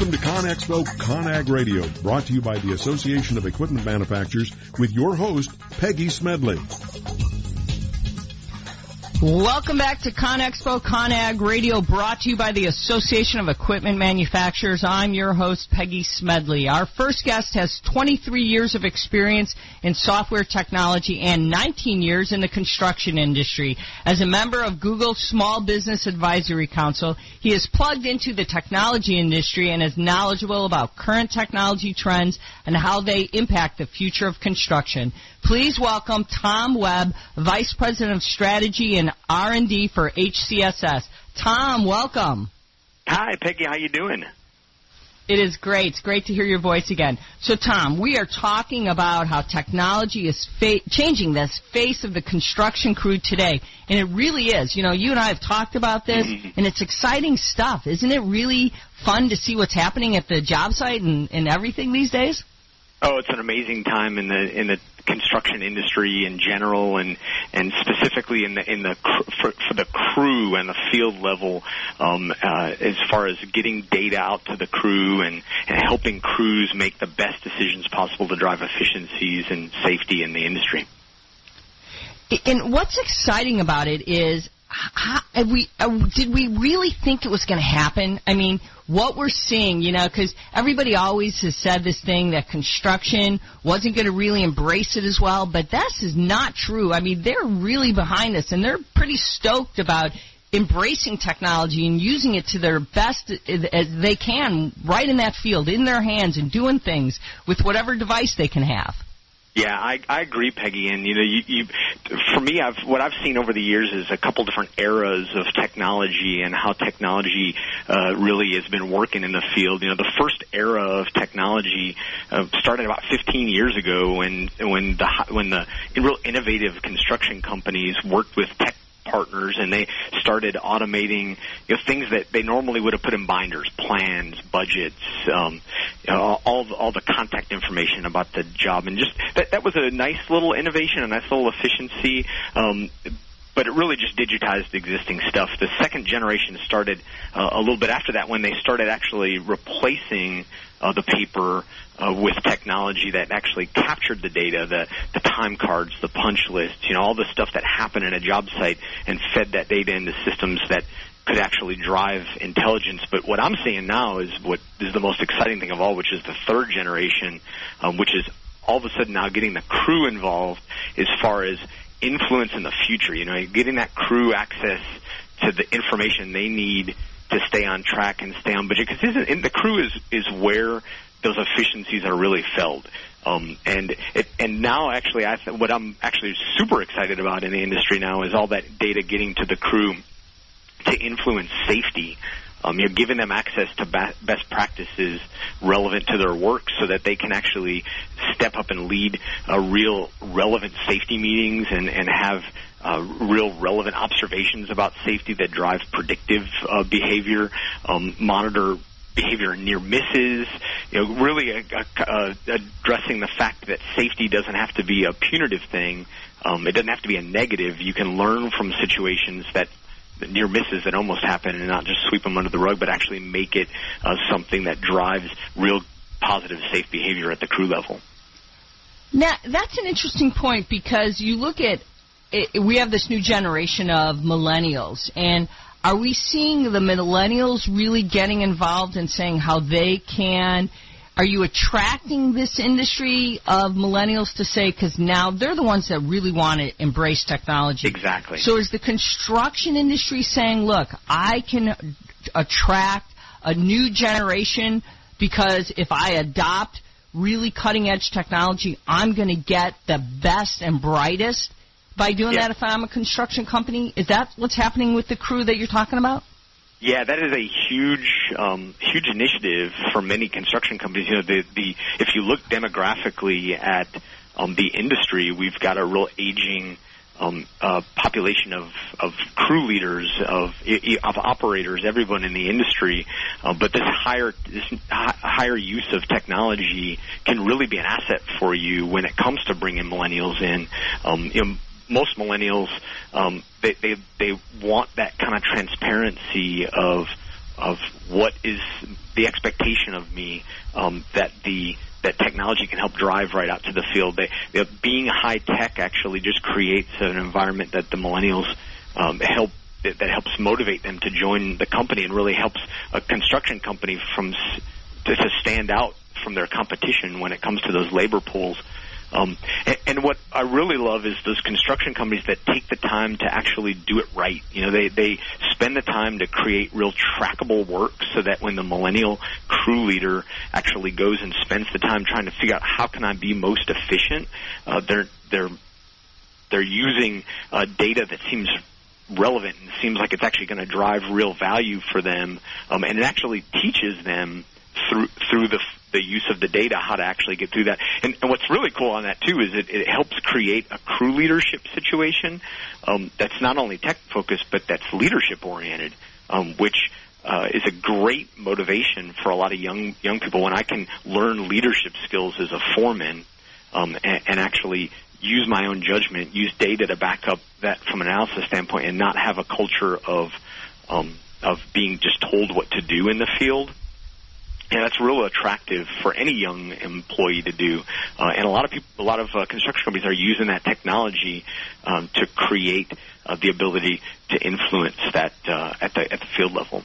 Welcome to ConExpo ConAg Radio, brought to you by the Association of Equipment Manufacturers with your host, Peggy Smedley. Welcome back to ConExpo ConAg Radio, brought to you by the Association of Equipment Manufacturers. I'm your host, Peggy Smedley. Our first guest has 23 years of experience in software technology and 19 years in the construction industry. As a member of Google's Small Business Advisory Council, he is plugged into the technology industry and is knowledgeable about current technology trends and how they impact the future of construction. Please welcome Tom Webb, Vice President of Strategy and R&D for HCSS. Tom, welcome. Hi, Peggy. How you doing? It is great. It's great to hear your voice again. So, Tom, we are talking about how technology is fa- changing this face of the construction crew today, and it really is. You know, you and I have talked about this, mm-hmm. and it's exciting stuff. Isn't it really fun to see what's happening at the job site and, and everything these days? Oh, it's an amazing time in the in the construction industry in general, and and specifically in the in the for, for the crew and the field level, um, uh, as far as getting data out to the crew and, and helping crews make the best decisions possible to drive efficiencies and safety in the industry. And what's exciting about it is how, we uh, did we really think it was going to happen? I mean, what we're seeing, you know, because everybody always has said this thing that construction wasn't going to really embrace it as well, but this is not true. I mean, they're really behind this, and they're pretty stoked about embracing technology and using it to their best as they can, right in that field, in their hands, and doing things with whatever device they can have. Yeah, I, I agree, Peggy. And you know, you, you, for me, I've what I've seen over the years is a couple different eras of technology and how technology uh, really has been working in the field. You know, the first era of technology uh, started about 15 years ago when when the when the real innovative construction companies worked with tech partners and they started automating you know, things that they normally would have put in binders, plans, budgets, um, you know, all the, all the contact information about the job, and just that that was a nice little innovation, a nice little efficiency. Um, but it really just digitized existing stuff. The second generation started uh, a little bit after that when they started actually replacing uh, the paper uh, with technology that actually captured the data, the, the time cards, the punch lists, you know, all the stuff that happened in a job site and fed that data into systems that could actually drive intelligence. But what I'm seeing now is what is the most exciting thing of all, which is the third generation, um, which is all of a sudden now getting the crew involved as far as influence in the future. You know, getting that crew access to the information they need to stay on track and stay on budget because the crew is is where those efficiencies are really felt. Um, and it, and now actually, I th- what I'm actually super excited about in the industry now is all that data getting to the crew to influence safety. Um, you're giving them access to ba- best practices relevant to their work so that they can actually step up and lead uh, real relevant safety meetings and, and have uh, real relevant observations about safety that drive predictive uh, behavior, um, monitor behavior near misses, you know, really uh, uh, addressing the fact that safety doesn't have to be a punitive thing. Um, it doesn't have to be a negative. You can learn from situations that near misses that almost happen and not just sweep them under the rug, but actually make it uh, something that drives real positive safe behavior at the crew level. Now, that's an interesting point because you look at it, we have this new generation of millennials, and are we seeing the millennials really getting involved and saying how they can? Are you attracting this industry of millennials to say because now they're the ones that really want to embrace technology? Exactly. So is the construction industry saying, "Look, I can attract a new generation because if I adopt really cutting edge technology, I'm going to get the best and brightest by doing yeah. that if I'm a construction company? Is that what's happening with the crew that you're talking about? Yeah, that is a huge, um, huge initiative for many construction companies. You know, the the if you look demographically at um, the industry, we've got a real aging um, uh, population of, of crew leaders, of, of operators, everyone in the industry. Uh, but this higher this higher use of technology can really be an asset for you when it comes to bringing millennials in. Um, you know, most millennials um, they, they they want that kind of transparency of of what is the expectation of me um, that the that technology can help drive right out to the field. They, they, being high tech actually just creates an environment that the millennials um, help that, that helps motivate them to join the company and really helps a construction company from to, to stand out from their competition when it comes to those labor pools. Um, and, and what I really love is those construction companies that take the time to actually do it right. You know, they they spend the time to create real trackable work so that when the millennial crew leader actually goes and spends the time trying to figure out how can I be most efficient, uh, they're they're they're using uh, data that seems relevant and seems like it's actually going to drive real value for them, um, and it actually teaches them through through the the use of the data how to actually get through that. And, and what's really cool on that too is it, it helps create a crew leadership situation um, that's not only tech focused but that's leadership oriented, um, which uh, is a great motivation for a lot of young young people when I can learn leadership skills as a foreman um, and, and actually use my own judgment, use data to back up that from an analysis standpoint, and not have a culture of um, of being just told what to do in the field. And that's real attractive for any young employee to do. Uh, and a lot of people, a lot of uh, construction companies are using that technology um, to create uh, the ability to influence that uh, at the at the field level.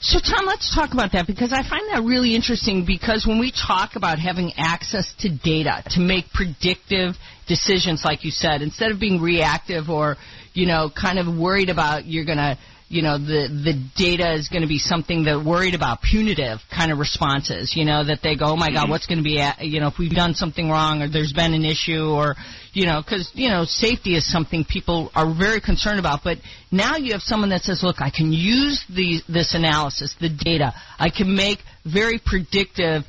So, Tom, let's talk about that because I find that really interesting. Because when we talk about having access to data to make predictive decisions, like you said, instead of being reactive or, you know, kind of worried about you're going to you know the the data is going to be something that worried about punitive kind of responses you know that they go oh my god what's going to be at, you know if we've done something wrong or there's been an issue or you know because you know safety is something people are very concerned about but now you have someone that says look i can use the this analysis the data. I can make very predictive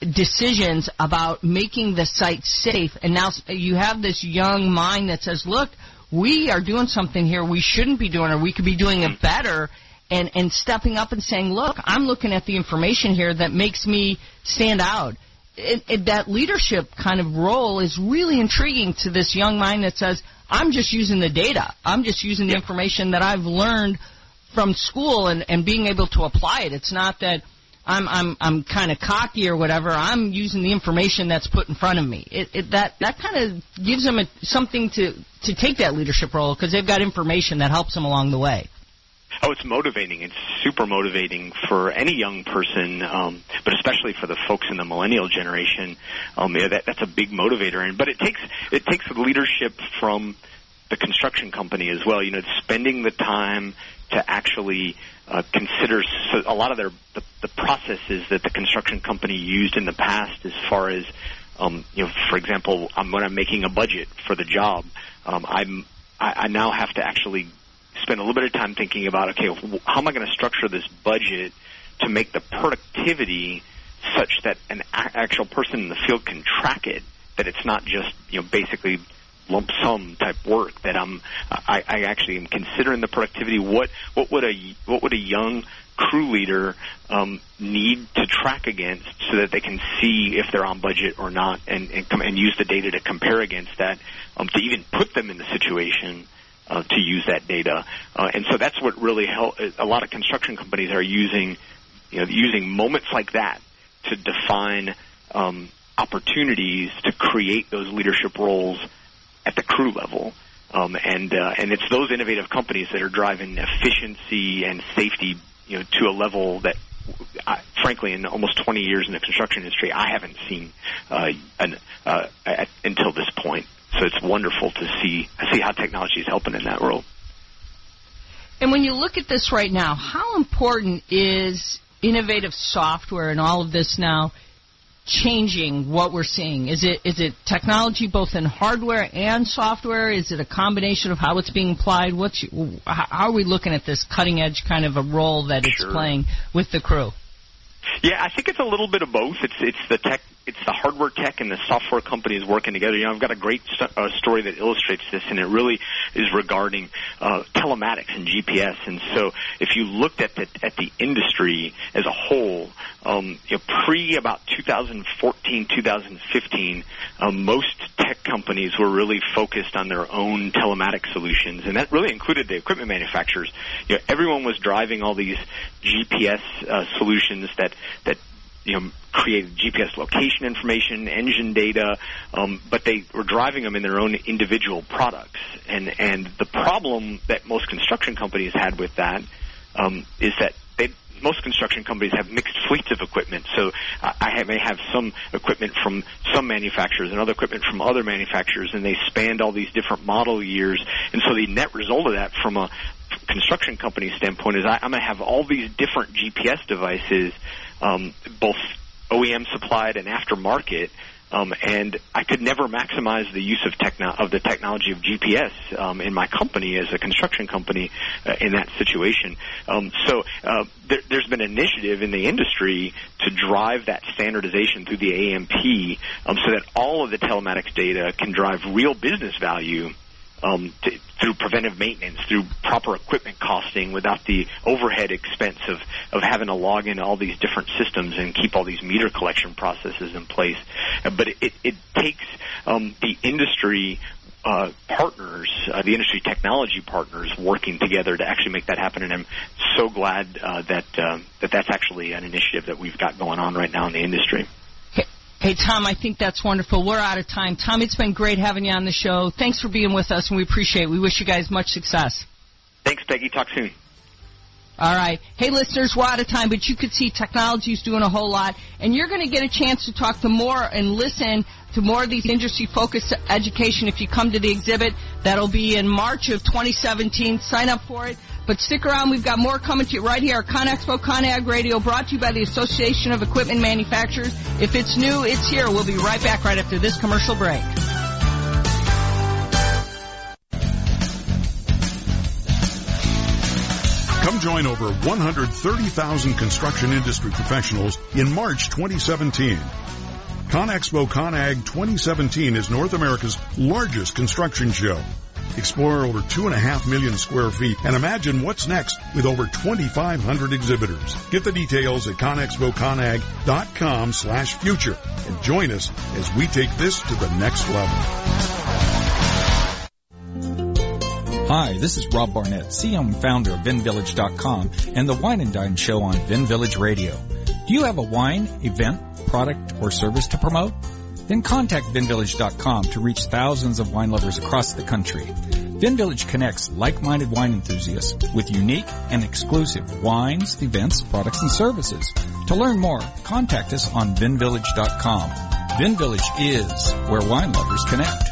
decisions about making the site safe. And now you have this young mind that says look we are doing something here we shouldn't be doing or we could be doing it better and and stepping up and saying look i'm looking at the information here that makes me stand out. It, it, that leadership kind of role is really intriguing to this young mind that says i'm just using the data. I'm just using the information that i've learned from school and and being able to apply it. It's not that I'm I'm I'm kind of cocky or whatever. I'm using the information that's put in front of me. It, it that that kind of gives them a, something to to take that leadership role because they've got information that helps them along the way. Oh, it's motivating. It's super motivating for any young person, um, but especially for the folks in the millennial generation. Um, yeah, that, that's a big motivator. And but it takes it takes leadership from the construction company as well. You know, spending the time to actually uh, consider so a lot of their the, the processes that the construction company used in the past, as far as um, you know, for example, um, when I'm making a budget for the job, um, I'm I, I now have to actually spend a little bit of time thinking about okay, how am I going to structure this budget to make the productivity such that an a- actual person in the field can track it, that it's not just you know basically lump sum type work that I'm I, I actually am considering the productivity. What what would a what would a young crew leader um, need to track against so that they can see if they're on budget or not, and and, com- and use the data to compare against that um, to even put them in the situation. Uh, to use that data, uh, and so that's what really help. A lot of construction companies are using, you know, using moments like that to define um, opportunities to create those leadership roles at the crew level. Um, and uh, and it's those innovative companies that are driving efficiency and safety, you know, to a level that, I, frankly, in almost 20 years in the construction industry, I haven't seen uh, an, uh, at, until this point. So it's wonderful to see see how technology is helping in that role. And when you look at this right now, how important is innovative software and all of this now changing what we're seeing? Is it is it technology both in hardware and software? Is it a combination of how it's being applied? What's how are we looking at this cutting edge kind of a role that it's sure. playing with the crew? Yeah, I think it's a little bit of both. It's it's the tech it's the hardware tech and the software companies working together. You know, I've got a great st- uh, story that illustrates this, and it really is regarding uh, telematics and GPS. And so, if you looked at the at the industry as a whole, um, you know, pre about 2014, 2015, um, most tech companies were really focused on their own telematic solutions, and that really included the equipment manufacturers. You know, everyone was driving all these GPS uh, solutions that that you know created GPS location information, engine data, um, but they were driving them in their own individual products. And and the problem that most construction companies had with that um, is that most construction companies have mixed fleets of equipment. So uh, I may have some equipment from some manufacturers and other equipment from other manufacturers, and they spanned all these different model years. And so the net result of that, from a construction company standpoint, is I, I'm going to have all these different GPS devices, um, both OEM supplied and aftermarket. Um, and I could never maximize the use of techno- of the technology of GPS um, in my company as a construction company uh, in that situation. Um, so uh, there, has been initiative in the industry to drive that standardization through the AEMP, um, so that all of the telematics data can drive real business value um, to, through preventive maintenance, through proper equipment costing, without the overhead expense of, of having to log into all these different systems and keep all these meter collection processes in place. Uh, but it, it takes um, the industry uh, partners, uh, the industry technology partners, working together to actually make that happen. And I'm so glad uh, that uh, that that's actually an initiative that we've got going on right now in the industry. Hey, Tom, I think that's wonderful. We're out of time. Tom, it's been great having you on the show. Thanks for being with us, and we appreciate it. We wish you guys much success. Thanks, Peggy. Talk soon. All right. Hey, listeners, we're out of time, but you could see technology is doing a whole lot, and you're going to get a chance to talk to more and listen to more of these industry-focused education if you come to the exhibit. That'll be in March of 2017. Sign up for it. But stick around. We've got more coming to you right here. At ConExpo ConAg Radio brought to you by the Association of Equipment Manufacturers. If it's new, it's here. We'll be right back right after this commercial break. Come join over 130,000 construction industry professionals in March 2017. ConExpo ConAg 2017 is North America's largest construction show. Explore over two and a half million square feet and imagine what's next with over 2,500 exhibitors. Get the details at conexpoconag.com slash future and join us as we take this to the next level. Hi, this is Rob Barnett, CEO and founder of VinVillage.com and the Wine and Dine show on Vin Village Radio. Do you have a wine, event, product, or service to promote? Then contact VinVillage.com to reach thousands of wine lovers across the country. VinVillage connects like-minded wine enthusiasts with unique and exclusive wines, events, products, and services. To learn more, contact us on VinVillage.com. VinVillage is where wine lovers connect.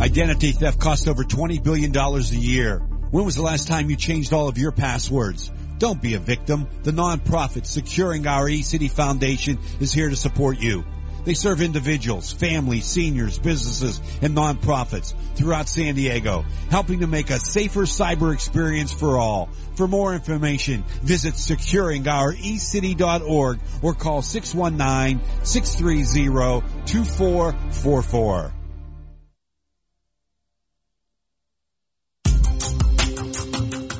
Identity theft costs over $20 billion a year. When was the last time you changed all of your passwords? Don't be a victim. The nonprofit Securing Our eCity Foundation is here to support you. They serve individuals, families, seniors, businesses, and nonprofits throughout San Diego, helping to make a safer cyber experience for all. For more information, visit securingourecity.org or call 619-630-2444.